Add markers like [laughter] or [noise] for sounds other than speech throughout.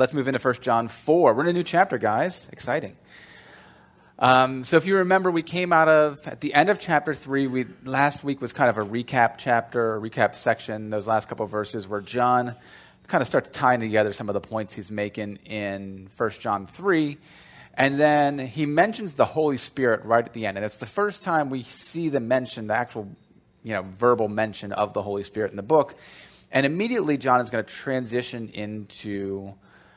let's move into 1 John 4. We're in a new chapter, guys. Exciting. Um, so if you remember, we came out of, at the end of chapter 3, we, last week was kind of a recap chapter, a recap section, those last couple verses where John kind of starts tying together some of the points he's making in 1 John 3. And then he mentions the Holy Spirit right at the end. And it's the first time we see the mention, the actual you know, verbal mention of the Holy Spirit in the book. And immediately, John is going to transition into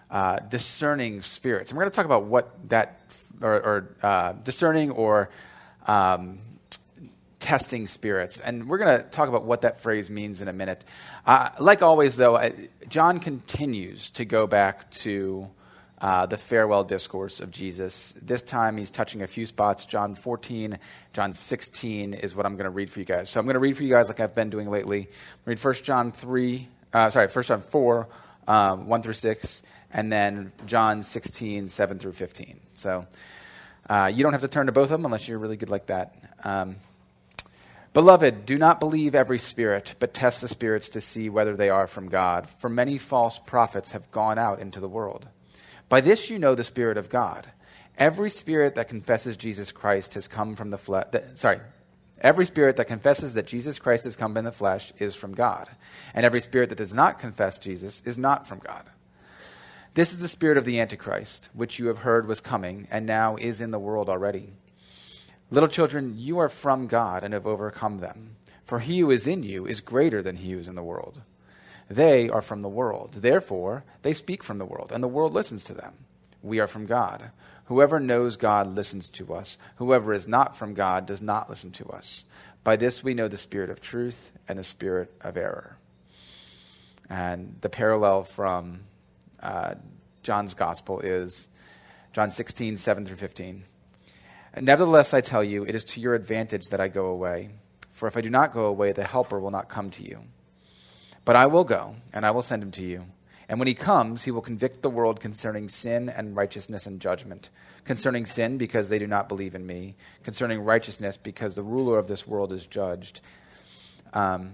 uh, discerning spirits. And we're going to talk about what that, or, or uh, discerning or um, testing spirits. And we're going to talk about what that phrase means in a minute. Uh, like always, though, John continues to go back to uh, the farewell discourse of Jesus. This time he's touching a few spots. John 14, John 16 is what I'm going to read for you guys. So I'm going to read for you guys like I've been doing lately. Read 1 John 3, uh, sorry, 1 John 4, um, 1 through 6, and then John 16, 7 through 15. So uh, you don't have to turn to both of them unless you're really good like that. Um, Beloved, do not believe every spirit, but test the spirits to see whether they are from God. For many false prophets have gone out into the world. By this you know the Spirit of God. Every spirit that confesses Jesus Christ has come from the flesh. Sorry, Every spirit that confesses that Jesus Christ has come in the flesh is from God, and every spirit that does not confess Jesus is not from God. This is the spirit of the Antichrist, which you have heard was coming, and now is in the world already. Little children, you are from God and have overcome them. For he who is in you is greater than he who is in the world. They are from the world. Therefore, they speak from the world, and the world listens to them. We are from God. Whoever knows God listens to us. Whoever is not from God does not listen to us. By this we know the spirit of truth and the spirit of error. And the parallel from uh, John's gospel is John 16, 7 through 15. Nevertheless, I tell you, it is to your advantage that I go away. For if I do not go away, the Helper will not come to you. But I will go, and I will send him to you. And when he comes, he will convict the world concerning sin and righteousness and judgment. Concerning sin, because they do not believe in me. Concerning righteousness, because the ruler of this world is judged. Um,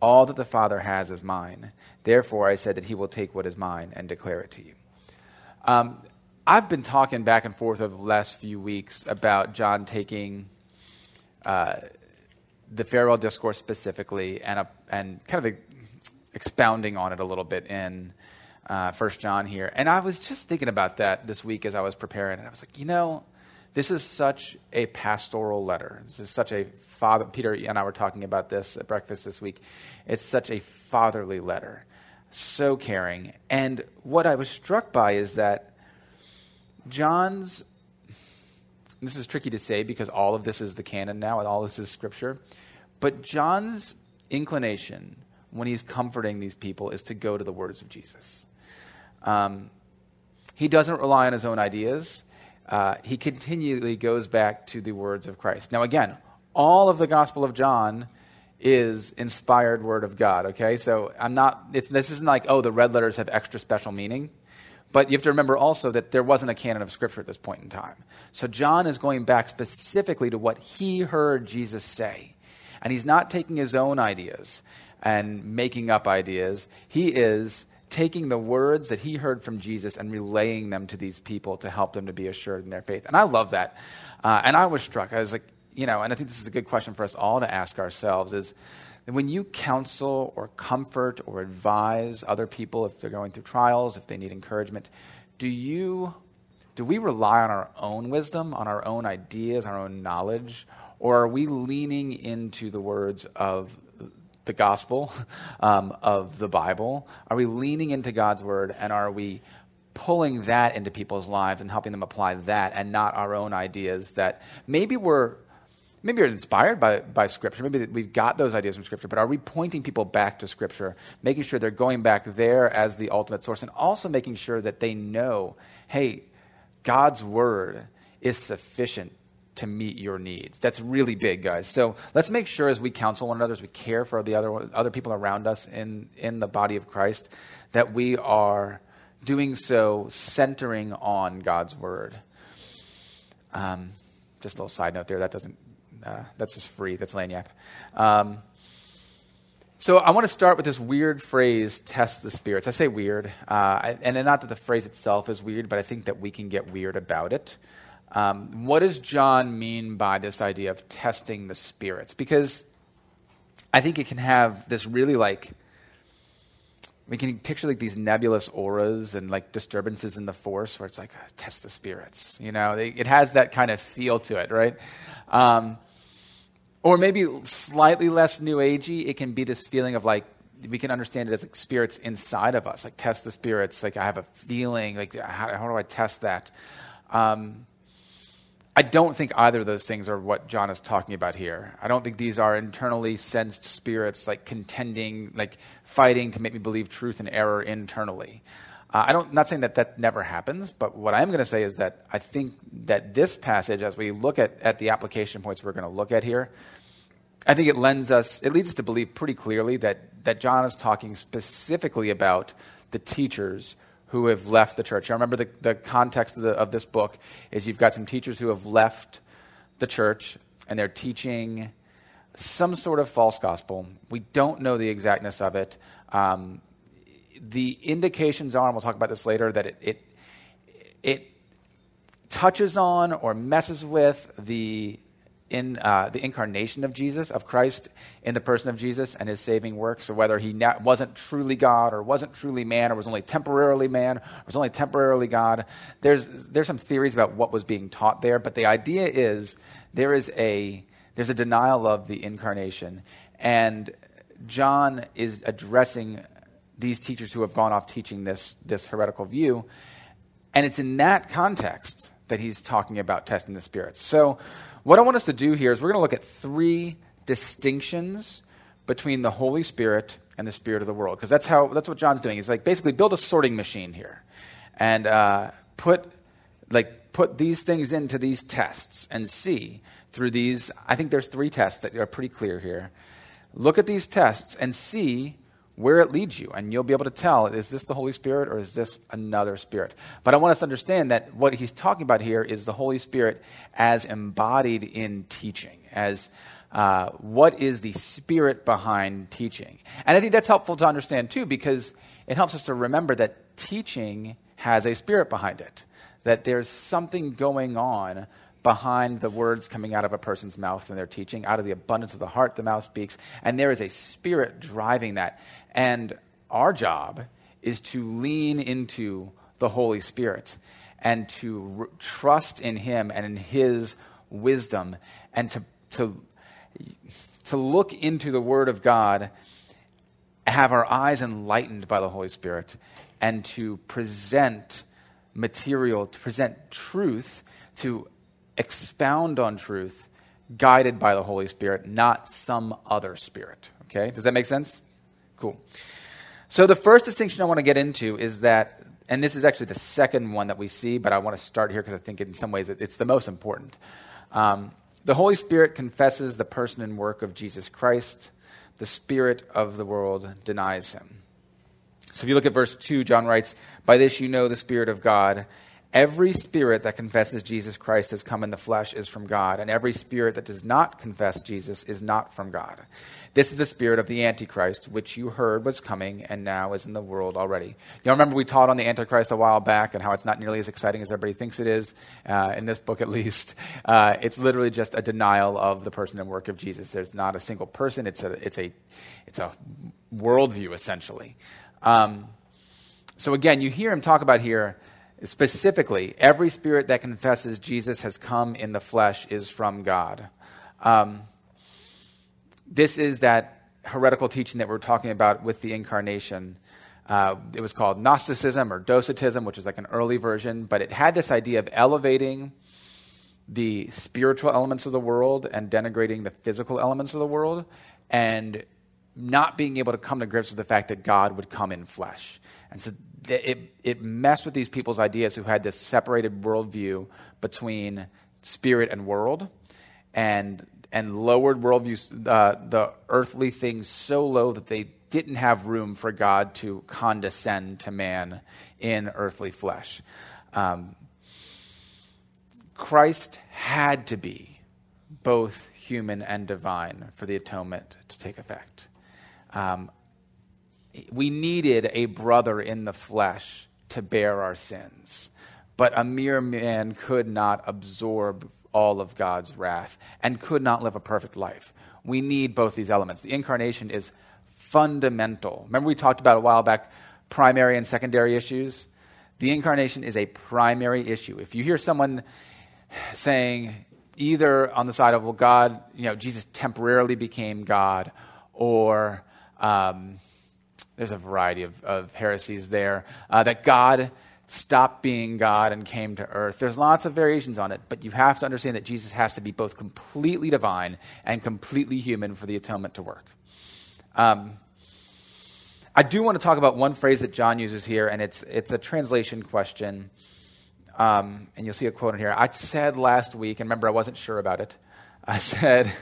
All that the Father has is mine. Therefore, I said that he will take what is mine and declare it to you. Um, I've been talking back and forth over the last few weeks about John taking uh, the farewell discourse specifically and, a, and kind of a, expounding on it a little bit in uh, First John here. And I was just thinking about that this week as I was preparing, and I was like, you know, this is such a pastoral letter. This is such a father. Peter and I were talking about this at breakfast this week. It's such a fatherly letter, so caring. And what I was struck by is that John's this is tricky to say because all of this is the canon now and all this is scripture. But John's inclination when he's comforting these people is to go to the words of Jesus. Um, he doesn't rely on his own ideas. Uh, he continually goes back to the words of Christ. Now, again, all of the Gospel of John is inspired word of God. Okay, so I'm not. this isn't like oh the red letters have extra special meaning. But you have to remember also that there wasn't a canon of Scripture at this point in time. So John is going back specifically to what he heard Jesus say. And he's not taking his own ideas and making up ideas. He is taking the words that he heard from Jesus and relaying them to these people to help them to be assured in their faith. And I love that. Uh, and I was struck. I was like, you know, and I think this is a good question for us all to ask ourselves is when you counsel or comfort or advise other people if they're going through trials, if they need encouragement, do you do we rely on our own wisdom, on our own ideas, our own knowledge, or are we leaning into the words of the gospel, [laughs] um, of the Bible? Are we leaning into God's word and are we pulling that into people's lives and helping them apply that and not our own ideas that maybe we're maybe you're inspired by, by Scripture. Maybe we've got those ideas from Scripture, but are we pointing people back to Scripture, making sure they're going back there as the ultimate source, and also making sure that they know, hey, God's word is sufficient to meet your needs. That's really big, guys. So let's make sure as we counsel one another, as we care for the other, other people around us in, in the body of Christ, that we are doing so centering on God's word. Um, just a little side note there. That doesn't, uh, that's just free. That's lagniappe. Um, so I want to start with this weird phrase, test the spirits. I say weird, uh, and not that the phrase itself is weird, but I think that we can get weird about it. Um, what does John mean by this idea of testing the spirits? Because I think it can have this really like, we can picture like these nebulous auras and like disturbances in the force where it's like, oh, test the spirits. You know, it has that kind of feel to it, right? Um, or maybe slightly less new agey, it can be this feeling of like we can understand it as like spirits inside of us, like test the spirits. Like I have a feeling, like how, how do I test that? Um, I don't think either of those things are what John is talking about here. I don't think these are internally sensed spirits like contending, like fighting to make me believe truth and error internally. Uh, I don't, not saying that that never happens, but what I am going to say is that I think that this passage, as we look at, at the application points we're going to look at here, I think it lends us, it leads us to believe pretty clearly that, that John is talking specifically about the teachers who have left the church. I remember the, the context of, the, of this book is you've got some teachers who have left the church and they're teaching some sort of false gospel. We don't know the exactness of it. Um, the indications are, and we'll talk about this later, that it, it, it touches on or messes with the in uh, the incarnation of Jesus, of Christ, in the person of Jesus and his saving work. So whether he wasn't truly God or wasn't truly man or was only temporarily man or was only temporarily God, there's, there's some theories about what was being taught there. But the idea is there is a, there's a denial of the incarnation. And John is addressing these teachers who have gone off teaching this, this heretical view. And it's in that context that he's talking about testing the spirits. So, what I want us to do here is we're going to look at three distinctions between the Holy Spirit and the spirit of the world, because that's how that's what John's doing. He's like basically build a sorting machine here, and uh, put like put these things into these tests and see through these. I think there's three tests that are pretty clear here. Look at these tests and see where it leads you. And you'll be able to tell is this the Holy Spirit or is this another spirit? But I want us to understand that what he's talking about here is the Holy Spirit as embodied in teaching, as uh, what is the spirit behind teaching. And I think that's helpful to understand too because it helps us to remember that teaching has a spirit behind it, that there's something going on behind the words coming out of a person's mouth when they're teaching. Out of the abundance of the heart, the mouth speaks. And there is a spirit driving that. And our job is to lean into the Holy Spirit and to trust in Him and in His wisdom and to, to, to look into the Word of God, have our eyes enlightened by the Holy Spirit, and to present material, to present truth, to expound on truth guided by the Holy Spirit, not some other spirit. Okay? Does that make sense? Cool. So the first distinction I want to get into is that, and this is actually the second one that we see, but I want to start here because I think in some ways it's the most important. Um, the Holy Spirit confesses the person and work of Jesus Christ. The spirit of the world denies him. So if you look at verse 2, John writes, By this you know the Spirit of God. Every spirit that confesses Jesus Christ has come in the flesh is from God, and every spirit that does not confess Jesus is not from God. This is the spirit of the Antichrist, which you heard was coming and now is in the world already. Y'all remember we taught on the Antichrist a while back and how it's not nearly as exciting as everybody thinks it is, uh, in this book at [laughs] least. Uh, it's literally just a denial of the person and work of Jesus. There's not a single person, it's a, it's a, it's a worldview, essentially. Um, so again, you hear him talk about here Specifically, every spirit that confesses Jesus has come in the flesh is from God. Um, this is that heretical teaching that we're talking about with the incarnation. Uh, it was called Gnosticism or Docetism, which is like an early version, but it had this idea of elevating the spiritual elements of the world and denigrating the physical elements of the world and not being able to come to grips with the fact that God would come in flesh. And so it, it messed with these people's ideas who had this separated worldview between spirit and world and, and lowered worldviews, uh, the earthly things so low that they didn't have room for God to condescend to man in earthly flesh. Um, Christ had to be both human and divine for the atonement to take effect. Um, we needed a brother in the flesh to bear our sins, but a mere man could not absorb all of God's wrath and could not live a perfect life. We need both these elements. The incarnation is fundamental. Remember, we talked about a while back primary and secondary issues? The incarnation is a primary issue. If you hear someone saying, either on the side of, well, God, you know, Jesus temporarily became God, or um, there's a variety of, of heresies there, uh, that God stopped being God and came to earth. There's lots of variations on it, but you have to understand that Jesus has to be both completely divine and completely human for the atonement to work. Um, I do want to talk about one phrase that John uses here, and it's, it's a translation question. Um, and you'll see a quote in here. I said last week, and remember, I wasn't sure about it. [laughs] I said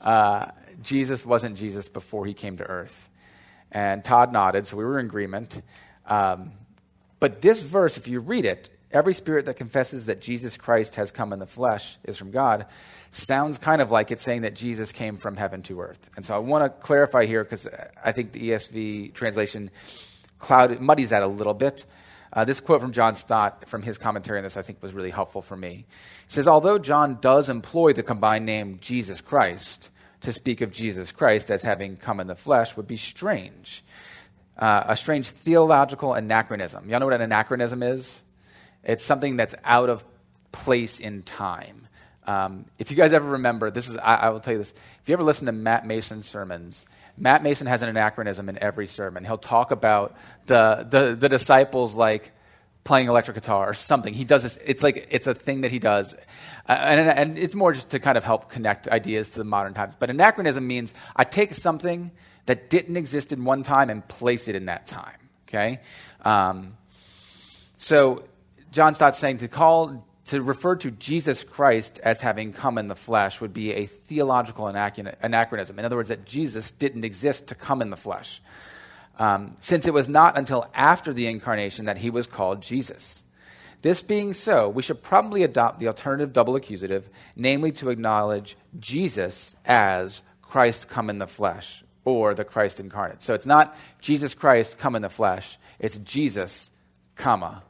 uh, Jesus wasn't Jesus before he came to earth. And Todd nodded, so we were in agreement. Um, but this verse, if you read it, every spirit that confesses that Jesus Christ has come in the flesh is from God, sounds kind of like it's saying that Jesus came from heaven to earth. And so I want to clarify here because I think the ESV translation cloud muddies that a little bit. Uh, this quote from John Stott from his commentary on this, I think, was really helpful for me. He says, Although John does employ the combined name Jesus Christ, to speak of Jesus Christ as having come in the flesh would be strange. Uh, a strange theological anachronism. Y'all know what an anachronism is? It's something that's out of place in time. Um, if you guys ever remember, this is, I, I will tell you this. If you ever listen to Matt Mason's sermons, Matt Mason has an anachronism in every sermon. He'll talk about the, the, the disciples like playing electric guitar or something. He does this. It's like it's a thing that he does, uh, and, and it's more just to kind of help connect ideas to the modern times. But anachronism means I take something that didn't exist in one time and place it in that time. Okay, um, so John Stott's saying to call to refer to Jesus Christ as having come in the flesh would be a theological anachronism. In other words, that Jesus didn't exist to come in the flesh, um, since it was not until after the incarnation that he was called Jesus. This being so, we should probably adopt the alternative double accusative, namely to acknowledge Jesus as Christ come in the flesh or the Christ incarnate. So it's not Jesus Christ come in the flesh, it's Jesus, comma,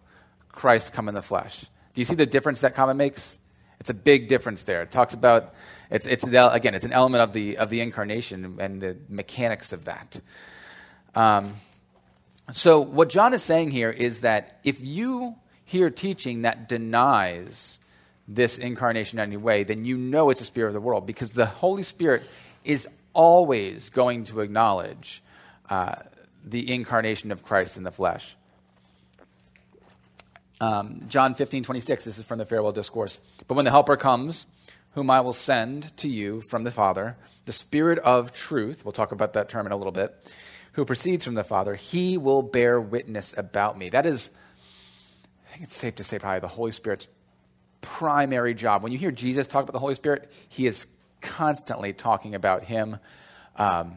Christ come in the flesh. Do you see the difference that comma makes? It's a big difference there. It talks about, it's, it's again, it's an element of the, of the incarnation and the mechanics of that. Um, so, what John is saying here is that if you hear teaching that denies this incarnation in any way, then you know it's a spirit of the world because the Holy Spirit is always going to acknowledge uh, the incarnation of Christ in the flesh. Um, John 15, 26, this is from the farewell discourse. But when the Helper comes, whom I will send to you from the Father, the Spirit of truth, we'll talk about that term in a little bit, who proceeds from the Father, he will bear witness about me. That is, I think it's safe to say, probably the Holy Spirit's primary job. When you hear Jesus talk about the Holy Spirit, he is constantly talking about him um,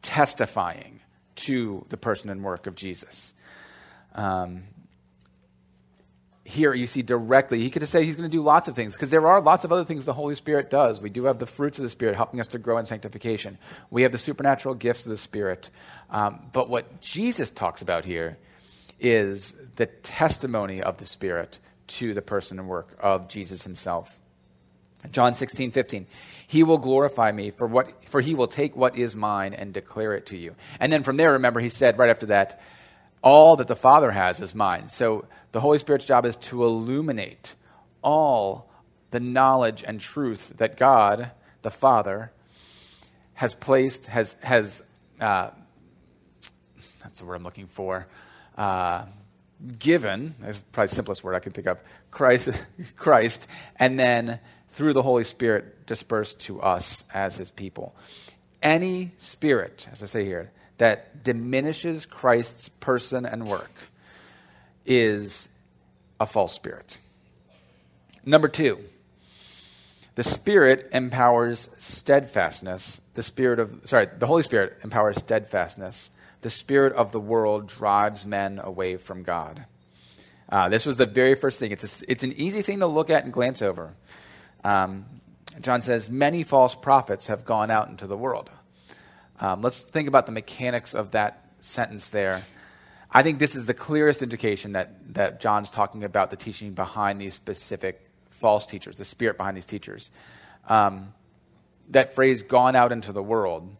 testifying to the person and work of Jesus. Um, here you see directly, he could have said he's going to do lots of things because there are lots of other things the Holy Spirit does. We do have the fruits of the Spirit helping us to grow in sanctification. We have the supernatural gifts of the Spirit. Um, but what Jesus talks about here is the testimony of the Spirit to the person and work of Jesus himself. John 16, 15. He will glorify me, for, what, for he will take what is mine and declare it to you. And then from there, remember, he said right after that, all that the Father has is mine. So the Holy Spirit's job is to illuminate all the knowledge and truth that God, the Father, has placed, has, has uh, that's the word I'm looking for, uh, given, is probably the simplest word I can think of, Christ, [laughs] Christ, and then through the Holy Spirit dispersed to us as his people. any spirit, as I say here, that diminishes Christ's person and work is a false spirit. Number two, the Spirit empowers steadfastness. The Spirit of, sorry, the Holy Spirit empowers steadfastness. The Spirit of the world drives men away from God. Uh, this was the very first thing. It's, a, it's an easy thing to look at and glance over. Um, John says, Many false prophets have gone out into the world. Um, let's think about the mechanics of that sentence there. I think this is the clearest indication that, that John's talking about the teaching behind these specific false teachers, the spirit behind these teachers. Um, that phrase, gone out into the world,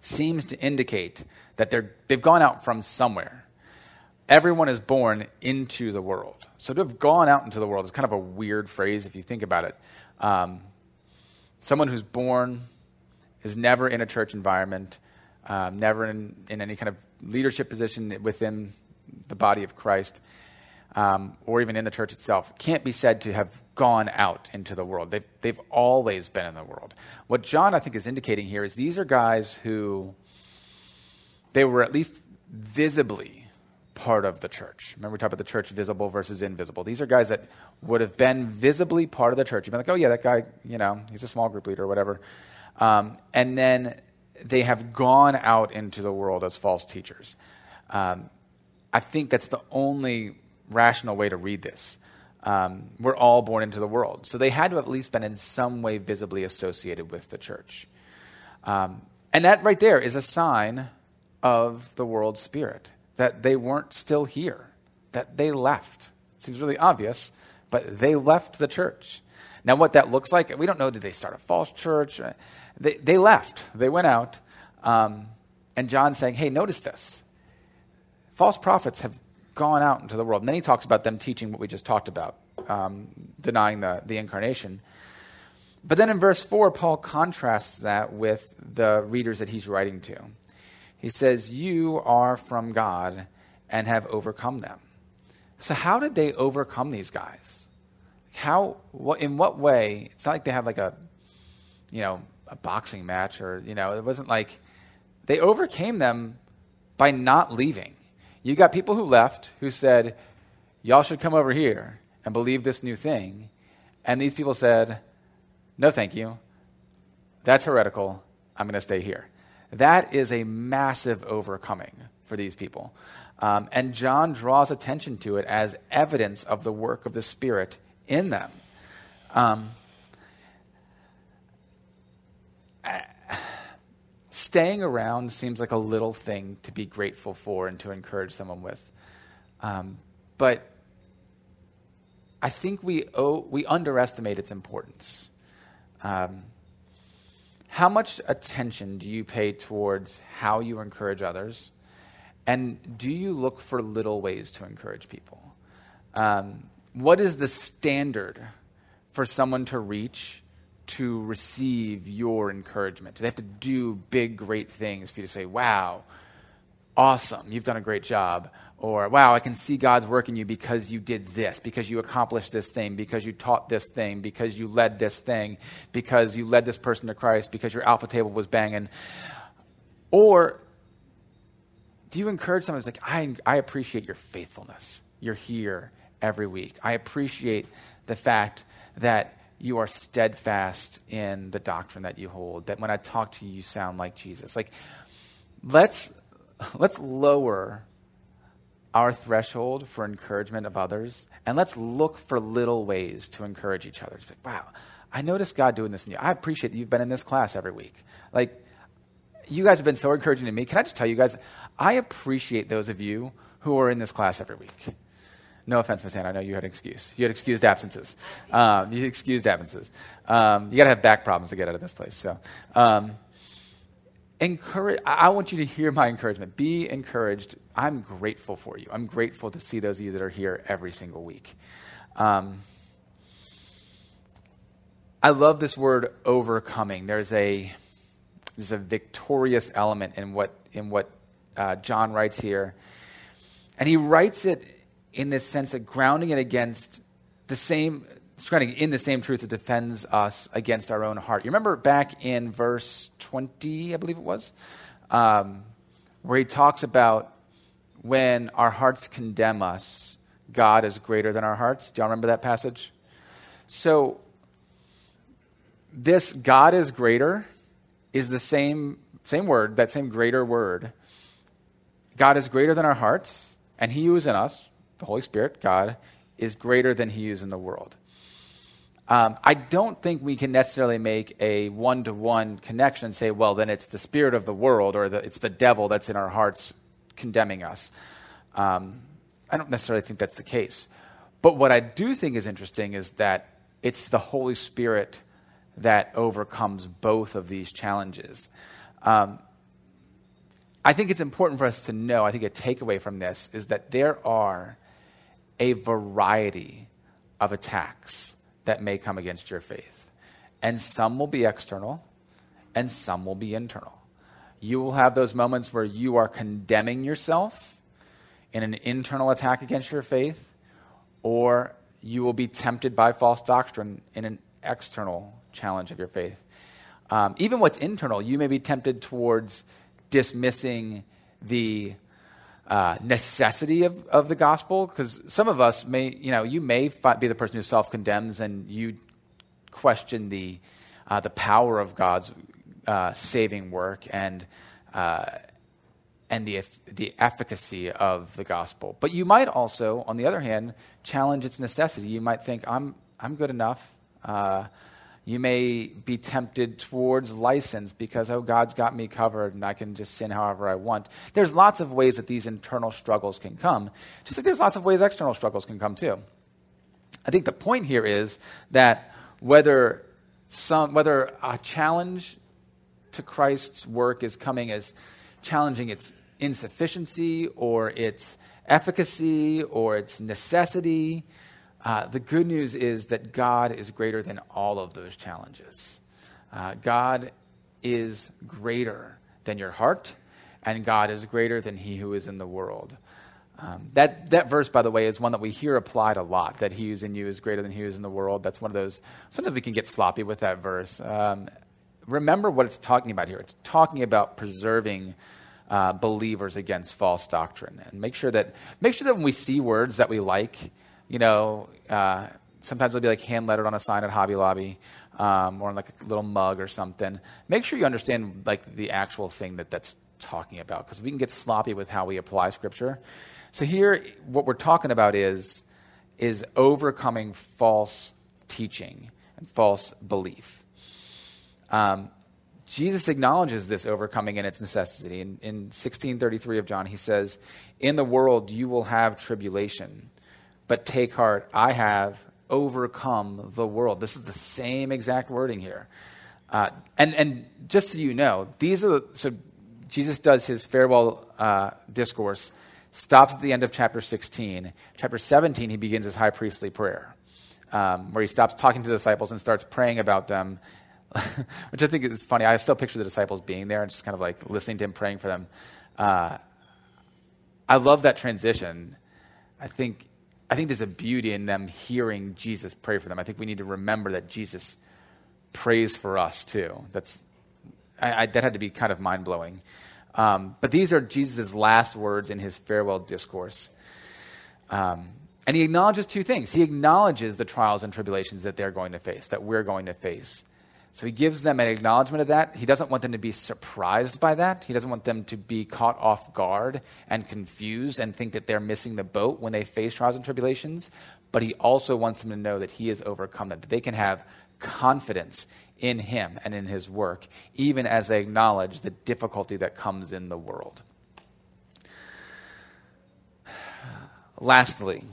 seems to indicate that they're, they've gone out from somewhere. Everyone is born into the world. So to have gone out into the world is kind of a weird phrase if you think about it. Um, someone who's born is never in a church environment, um, never in, in any kind of leadership position within the body of Christ, um, or even in the church itself, can't be said to have gone out into the world. They've, they've always been in the world. What John, I think, is indicating here is these are guys who they were at least visibly part of the church. Remember, we talked about the church visible versus invisible. These are guys that would have been visibly part of the church. You'd be like, oh, yeah, that guy, you know, he's a small group leader or whatever. Um, and then they have gone out into the world as false teachers. Um, I think that's the only rational way to read this. Um, we're all born into the world. So they had to have at least been in some way visibly associated with the church. Um, and that right there is a sign of the world spirit that they weren't still here, that they left. It seems really obvious, but they left the church. Now, what that looks like, we don't know. Did they start a false church? They, they left, they went out. Um, and John's saying, hey, notice this. False prophets have gone out into the world. And then he talks about them teaching what we just talked about, um, denying the, the incarnation. But then in verse 4, Paul contrasts that with the readers that he's writing to. He says, You are from God and have overcome them. So, how did they overcome these guys? How, in what way? It's not like they have like a, you know, a boxing match or, you know, it wasn't like they overcame them by not leaving. You got people who left who said, Y'all should come over here and believe this new thing. And these people said, No, thank you. That's heretical. I'm going to stay here. That is a massive overcoming for these people. Um, and John draws attention to it as evidence of the work of the Spirit in them. Um, staying around seems like a little thing to be grateful for and to encourage someone with. Um, but I think we, owe, we underestimate its importance. Um, how much attention do you pay towards how you encourage others? And do you look for little ways to encourage people? Um, what is the standard for someone to reach to receive your encouragement? Do they have to do big, great things for you to say, wow, awesome, you've done a great job? Or, wow, I can see God's work in you because you did this, because you accomplished this thing, because you taught this thing, because you led this thing, because you led this person to Christ, because your alpha table was banging. Or do you encourage someone who's like, I, I appreciate your faithfulness. You're here every week. I appreciate the fact that you are steadfast in the doctrine that you hold, that when I talk to you, you sound like Jesus. Like, let's, let's lower our threshold for encouragement of others, and let's look for little ways to encourage each other. Like, wow, I noticed God doing this in you. I appreciate that you've been in this class every week. Like, you guys have been so encouraging to me. Can I just tell you guys, I appreciate those of you who are in this class every week. No offense, Miss Anna. I know you had an excuse. You had excused absences. Um, you excused absences. Um, you got to have back problems to get out of this place. So, um, encourage. I want you to hear my encouragement. Be encouraged. I'm grateful for you. I'm grateful to see those of you that are here every single week. Um, I love this word overcoming. There's a there's a victorious element in what in what uh, John writes here, and he writes it in this sense of grounding it against the same describing in the same truth that defends us against our own heart. You remember back in verse 20, I believe it was, um, where he talks about when our hearts condemn us, God is greater than our hearts. Do y'all remember that passage? So, this God is greater is the same, same word, that same greater word. God is greater than our hearts, and He who is in us, the Holy Spirit, God, is greater than He is in the world. Um, I don't think we can necessarily make a one to one connection and say, well, then it's the spirit of the world or the, it's the devil that's in our hearts condemning us. Um, I don't necessarily think that's the case. But what I do think is interesting is that it's the Holy Spirit that overcomes both of these challenges. Um, I think it's important for us to know, I think a takeaway from this is that there are a variety of attacks that may come against your faith. And some will be external, and some will be internal. You will have those moments where you are condemning yourself in an internal attack against your faith, or you will be tempted by false doctrine in an external challenge of your faith. Um, even what's internal, you may be tempted towards dismissing the uh, necessity of, of the gospel because some of us may, you know, you may be the person who self condemns and you question the, uh, the power of God's uh, saving work and, uh, and the, the efficacy of the gospel. But you might also, on the other hand, challenge its necessity. You might think, I'm, I'm good enough. You may be tempted towards license because, oh, God's got me covered and I can just sin however I want. There's lots of ways that these internal struggles can come, just like there's lots of ways external struggles can come too. I think the point here is that whether, some, whether a challenge to Christ's work is coming as challenging its insufficiency or its efficacy or its necessity, uh, the good news is that God is greater than all of those challenges. Uh, God is greater than your heart, and God is greater than he who is in the world. Um, that, that verse, by the way, is one that we hear applied a lot that he who's in you is greater than he who's in the world. That's one of those, sometimes we can get sloppy with that verse. Um, remember what it's talking about here. It's talking about preserving uh, believers against false doctrine. And make sure, that, make sure that when we see words that we like, you know, uh, sometimes it'll be like hand lettered on a sign at Hobby Lobby um, or on like a little mug or something. Make sure you understand like the actual thing that that's talking about because we can get sloppy with how we apply Scripture. So here, what we're talking about is is overcoming false teaching and false belief. Um, Jesus acknowledges this overcoming and its necessity. In, in 1633 of John, he says, In the world you will have tribulation, but take heart, I have overcome the world. This is the same exact wording here. Uh, and, and just so you know, these are the, so Jesus does his farewell uh, discourse, stops at the end of chapter 16. Chapter 17, he begins his high priestly prayer, um, where he stops talking to the disciples and starts praying about them, [laughs] which I think is funny. I still picture the disciples being there and just kind of like listening to him praying for them. Uh, I love that transition. I think I think there's a beauty in them hearing Jesus pray for them. I think we need to remember that Jesus prays for us too. That's I, I, that had to be kind of mind blowing. Um, but these are Jesus' last words in his farewell discourse. Um, and he acknowledges two things. He acknowledges the trials and tribulations that they're going to face, that we're going to face. So he gives them an acknowledgement of that. He doesn't want them to be surprised by that. He doesn't want them to be caught off guard and confused and think that they're missing the boat when they face trials and tribulations. But he also wants them to know that he has overcome them, that they can have confidence in him and in his work, even as they acknowledge the difficulty that comes in the world. Lastly,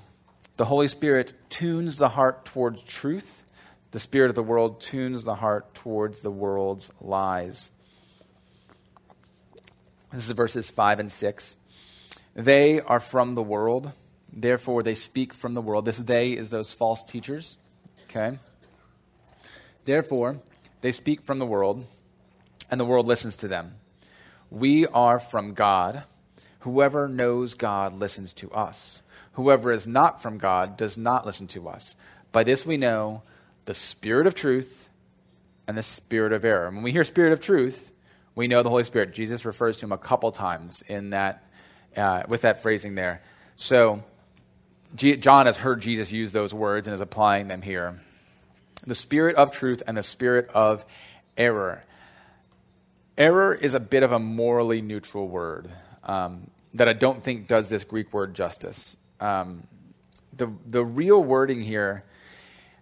the Holy Spirit tunes the heart towards truth the spirit of the world tunes the heart towards the world's lies. This is verses 5 and 6. They are from the world, therefore they speak from the world. This they is those false teachers. Okay? Therefore, they speak from the world, and the world listens to them. We are from God. Whoever knows God listens to us. Whoever is not from God does not listen to us. By this we know the spirit of truth and the spirit of error. When we hear spirit of truth, we know the Holy Spirit. Jesus refers to him a couple times in that, uh, with that phrasing there. So, G- John has heard Jesus use those words and is applying them here. The spirit of truth and the spirit of error. Error is a bit of a morally neutral word um, that I don't think does this Greek word justice. Um, the, the real wording here,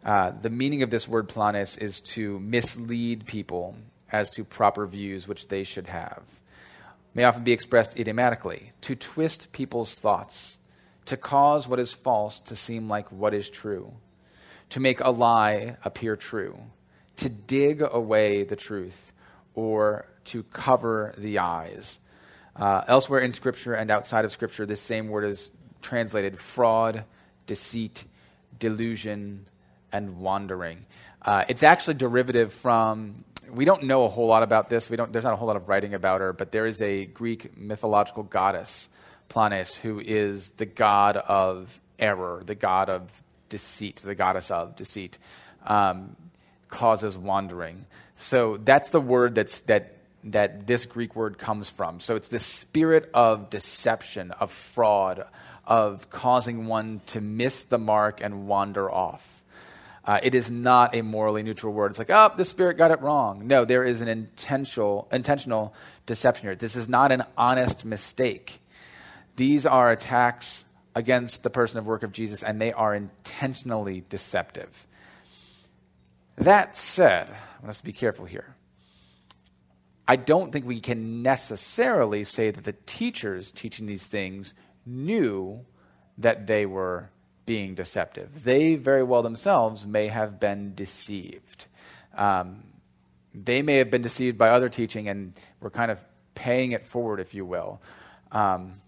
uh, the meaning of this word planis is to mislead people as to proper views which they should have. May often be expressed idiomatically, to twist people's thoughts, to cause what is false to seem like what is true, to make a lie appear true, to dig away the truth, or to cover the eyes. Uh, elsewhere in Scripture and outside of Scripture, this same word is translated fraud, deceit, delusion, and wandering. Uh, it's actually derivative from. We don't know a whole lot about this. We don't, there's not a whole lot of writing about her, but there is a Greek mythological goddess, Planis, who is the god of error, the god of deceit, the goddess of deceit, um, causes wandering. So that's the word that's, that that this Greek word comes from. So it's the spirit of deception, of fraud, of causing one to miss the mark and wander off. Uh, it is not a morally neutral word. It's like, oh, the spirit got it wrong. No, there is an intentional, intentional deception here. This is not an honest mistake. These are attacks against the person of work of Jesus, and they are intentionally deceptive. That said, let's be careful here. I don't think we can necessarily say that the teachers teaching these things knew that they were being deceptive. They very well themselves may have been deceived. Um, they may have been deceived by other teaching and were kind of paying it forward, if you will. Um,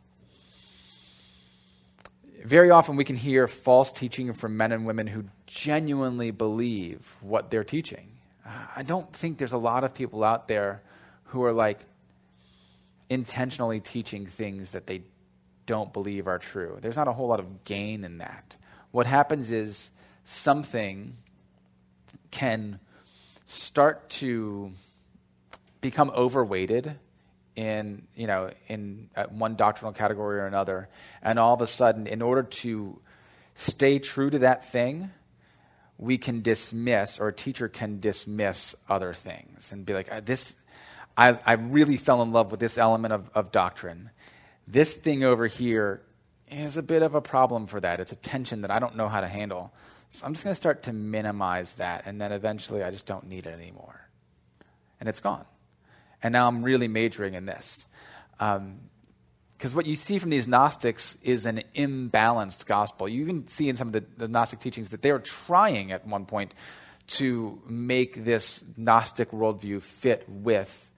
very often we can hear false teaching from men and women who genuinely believe what they're teaching. I don't think there's a lot of people out there who are like intentionally teaching things that they don't believe are true. There's not a whole lot of gain in that. What happens is something can start to become overweighted in you know in uh, one doctrinal category or another and all of a sudden in order to stay true to that thing we can dismiss or a teacher can dismiss other things and be like uh, this I, I really fell in love with this element of, of doctrine. This thing over here is a bit of a problem for that. It's a tension that I don't know how to handle. So I'm just going to start to minimize that, and then eventually I just don't need it anymore. And it's gone. And now I'm really majoring in this. Because um, what you see from these Gnostics is an imbalanced gospel. You even see in some of the, the Gnostic teachings that they were trying at one point to make this Gnostic worldview fit with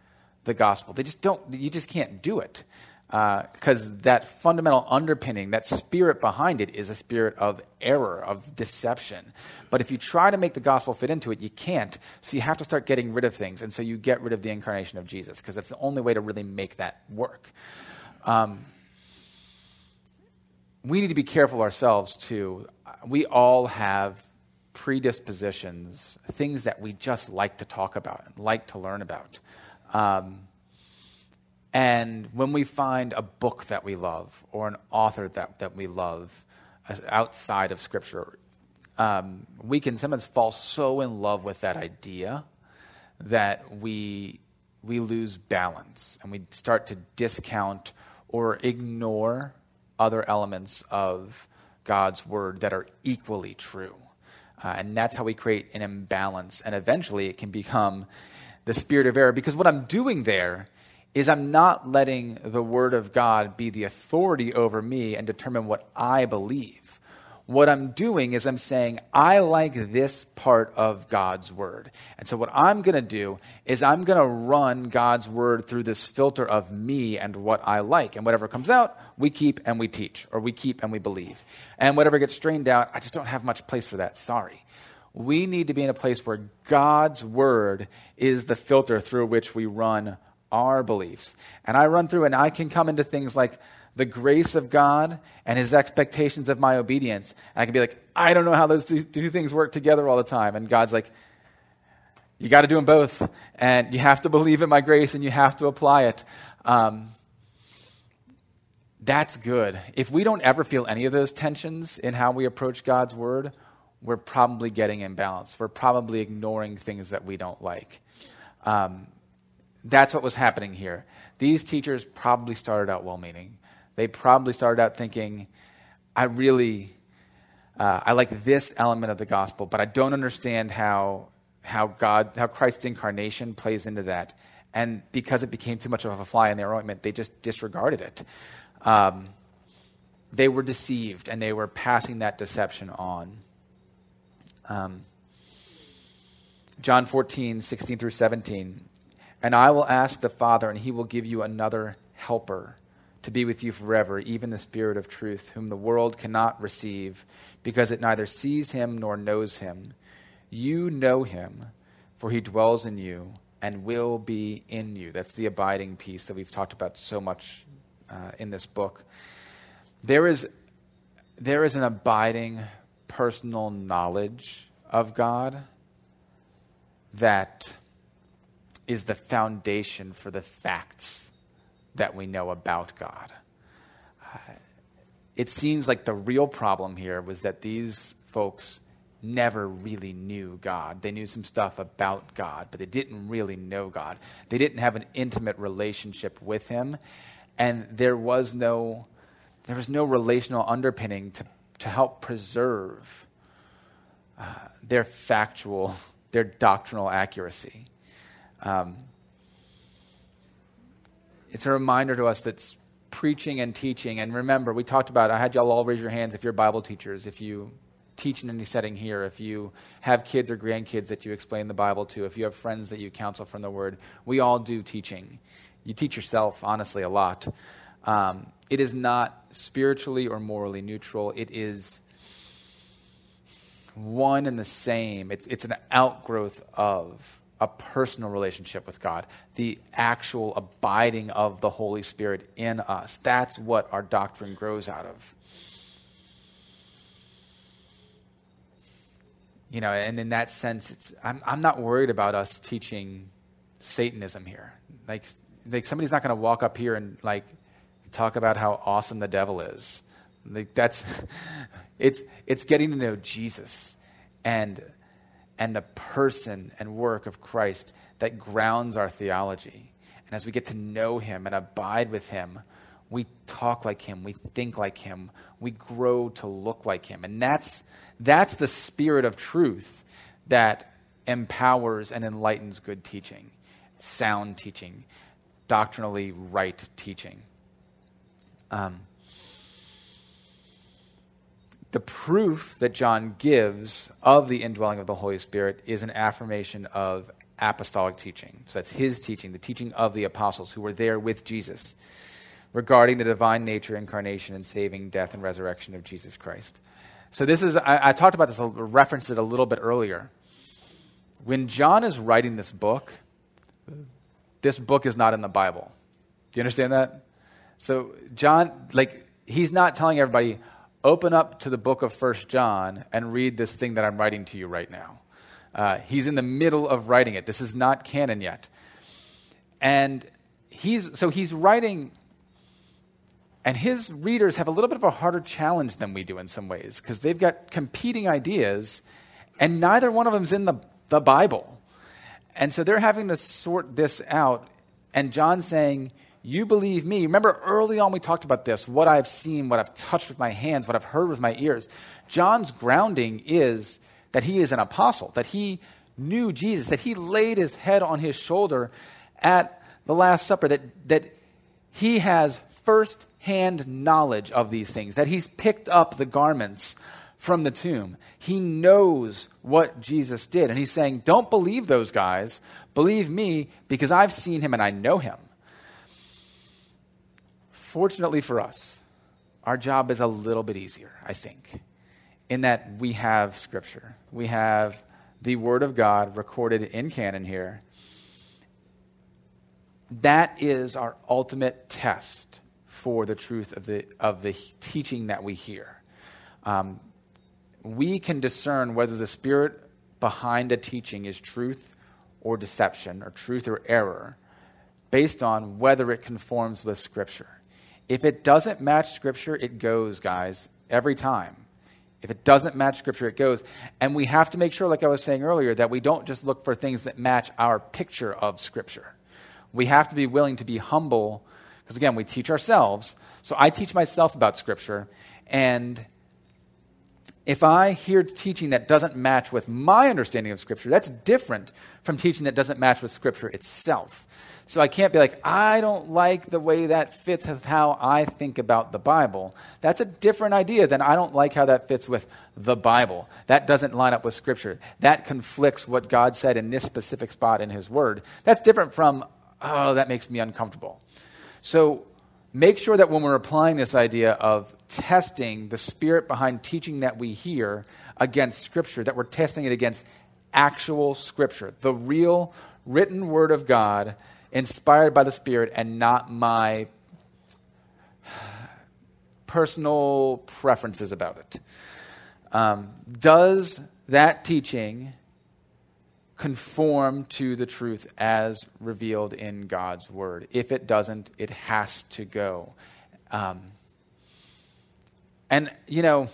the gospel. They just don't, you just can't do it. Because uh, that fundamental underpinning, that spirit behind it, is a spirit of error, of deception. But if you try to make the gospel fit into it, you can't. So you have to start getting rid of things. And so you get rid of the incarnation of Jesus, because that's the only way to really make that work. Um, we need to be careful ourselves, too. We all have predispositions, things that we just like to talk about like to learn about. Um, and when we find a book that we love or an author that, that we love outside of Scripture, um, we can sometimes fall so in love with that idea that we, we lose balance and we start to discount or ignore other elements of God's word that are equally true. Uh, and that's how we create an imbalance. And eventually it can become the spirit of error because what I'm doing there is I'm not letting the Word of God be the authority over me and determine what I believe. What I'm doing is I'm saying, I like this part of God's Word. And so, what I'm going to do is I'm going to run God's Word through this filter of me and what I like. And whatever comes out, we keep and we teach, or we keep and we believe. And whatever gets strained out, I just don't have much place for that. Sorry we need to be in a place where God's word is the filter through which we run our beliefs. And I run through and I can come into things like the grace of God and his expectations of my obedience. And I can be like, I don't know how those two things work together all the time. And God's like, you got to do them both. And you have to believe in my grace and you have to apply it. Um, that's good. If we don't ever feel any of those tensions in how we approach God's word, we're probably getting imbalanced. We're probably ignoring things that we don't like. Um, that's what was happening here. These teachers probably started out well meaning. They probably started out thinking, I really, uh, I like this element of the gospel, but I don't understand how, how God, how Christ's incarnation plays into that. And because it became too much of a fly in their ointment, they just disregarded it um, they were deceived and they were passing that deception on. Um, John 14, 16 through 17. And I will ask the Father, and he will give you another helper to be with you forever, even the Spirit of truth, whom the world cannot receive, because it neither sees him nor knows him. You know him, for he dwells in you and will be in you. That's the abiding piece that we've talked about so much uh, in this book. There is, there is an abiding personal knowledge of God that is the foundation for the facts that we know about God. Uh, it seems like the real problem here was that these folks never really knew God. They knew some stuff about God, but they didn't really know God. They didn't have an intimate relationship with Him and there was no there was no relational underpinning to, to help preserve uh, their factual their doctrinal accuracy um, it's a reminder to us that preaching and teaching and remember we talked about i had y'all all raise your hands if you're bible teachers if you teach in any setting here if you have kids or grandkids that you explain the bible to if you have friends that you counsel from the word we all do teaching you teach yourself, honestly, a lot. Um, it is not spiritually or morally neutral. It is one and the same. It's, it's an outgrowth of a personal relationship with God, the actual abiding of the Holy Spirit in us. That's what our doctrine grows out of. You know, and in that sense, it's, I'm, I'm not worried about us teaching Satanism here. Like, like somebody's not going to walk up here and like talk about how awesome the devil is. Like that's [laughs] it's it's getting to know Jesus and and the person and work of Christ that grounds our theology. And as we get to know him and abide with him, we talk like him, we think like him, we grow to look like him. And that's that's the spirit of truth that empowers and enlightens good teaching, sound teaching doctrinally right teaching. Um, the proof that John gives of the indwelling of the Holy Spirit is an affirmation of apostolic teaching. So that's his teaching, the teaching of the apostles who were there with Jesus regarding the divine nature, incarnation, and saving death and resurrection of Jesus Christ. So this is, I, I talked about this, I referenced it a little bit earlier. When John is writing this book, this book is not in the Bible. Do you understand that? So, John, like, he's not telling everybody, open up to the book of First John and read this thing that I'm writing to you right now. Uh, he's in the middle of writing it. This is not canon yet. And he's, so he's writing, and his readers have a little bit of a harder challenge than we do in some ways because they've got competing ideas, and neither one of them's in the, the Bible. And so they're having to sort this out. And John's saying, You believe me. Remember, early on we talked about this what I've seen, what I've touched with my hands, what I've heard with my ears. John's grounding is that he is an apostle, that he knew Jesus, that he laid his head on his shoulder at the Last Supper, that, that he has first hand knowledge of these things, that he's picked up the garments from the tomb. He knows what Jesus did. And he's saying, Don't believe those guys. Believe me because I've seen him and I know him. Fortunately for us, our job is a little bit easier, I think, in that we have Scripture. We have the Word of God recorded in canon here. That is our ultimate test for the truth of the, of the teaching that we hear. Um, we can discern whether the spirit behind a teaching is truth or deception, or truth or error, based on whether it conforms with Scripture. If it doesn't match Scripture, it goes, guys, every time. If it doesn't match Scripture, it goes. And we have to make sure, like I was saying earlier, that we don't just look for things that match our picture of Scripture. We have to be willing to be humble, because again, we teach ourselves. So I teach myself about Scripture, and if I hear teaching that doesn't match with my understanding of Scripture, that's different from teaching that doesn't match with Scripture itself. So I can't be like, I don't like the way that fits with how I think about the Bible. That's a different idea than I don't like how that fits with the Bible. That doesn't line up with Scripture. That conflicts what God said in this specific spot in His Word. That's different from, oh, that makes me uncomfortable. So make sure that when we're applying this idea of testing the spirit behind teaching that we hear against Scripture, that we're testing it against actual Scripture, the real written Word of God inspired by the Spirit and not my personal preferences about it. Um, does that teaching conform to the truth as revealed in God's Word? If it doesn't, it has to go. Um, and, you know,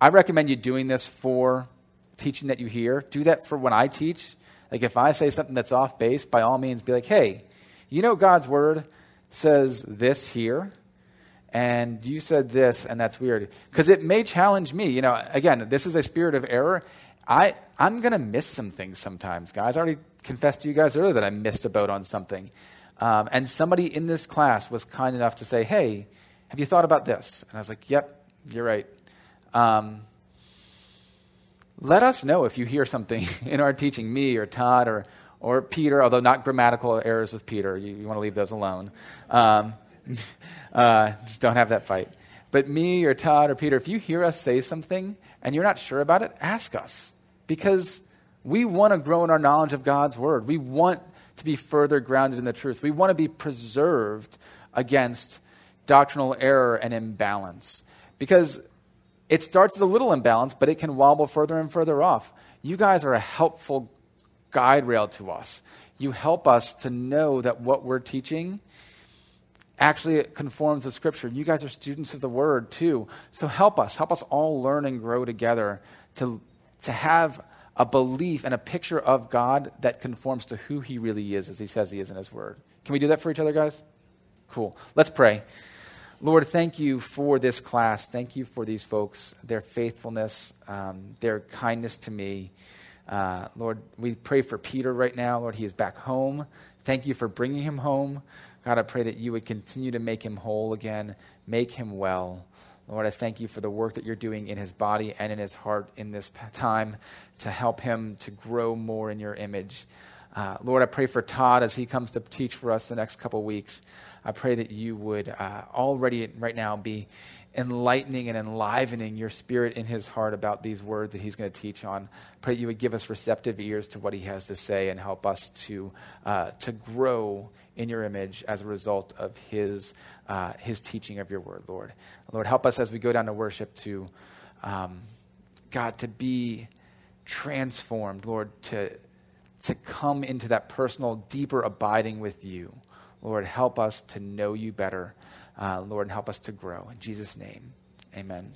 I recommend you doing this for teaching that you hear. Do that for when I teach like if I say something that's off base, by all means be like, hey, you know God's word says this here, and you said this, and that's weird. Because it may challenge me. You know, again, this is a spirit of error. I, I'm going to miss some things sometimes, guys. I already confessed to you guys earlier that I missed a boat on something. Um, and somebody in this class was kind enough to say, hey, have you thought about this? And I was like, yep, you're right. Um, let us know if you hear something [laughs] in our teaching, me or Todd or, or Peter, although not grammatical errors with Peter. You, you want to leave those alone. Um, [laughs] uh, just don't have that fight. But me or Todd or Peter, if you hear us say something and you're not sure about it, ask us. Because we want to grow in our knowledge of God's word. We want to be further grounded in the truth. We want to be preserved against doctrinal error and imbalance. Because it starts as a little imbalance, but it can wobble further and further off. You guys are a helpful guide rail to us. You help us to know that what we're teaching actually conforms to Scripture. You guys are students of the Word too. So help us. Help us all learn and grow together to, to have a belief and a picture of God that conforms to who He really is, as He says He is in His Word. Can we do that for each other, guys? Cool. Let's pray. Lord, thank you for this class. Thank you for these folks, their faithfulness, um, their kindness to me. Uh, Lord, we pray for Peter right now. Lord, he is back home. Thank you for bringing him home. God, I pray that you would continue to make him whole again, make him well. Lord, I thank you for the work that you're doing in his body and in his heart in this time to help him to grow more in your image. Uh, Lord, I pray for Todd as he comes to teach for us the next couple weeks. I pray that you would uh, already right now be enlightening and enlivening your spirit in his heart about these words that he's going to teach on. Pray that you would give us receptive ears to what he has to say and help us to, uh, to grow in your image as a result of his, uh, his teaching of your word, Lord. Lord, help us as we go down to worship to, um, God, to be transformed, Lord, to, to come into that personal, deeper abiding with you. Lord, help us to know you better. Uh, Lord, help us to grow. In Jesus' name, amen.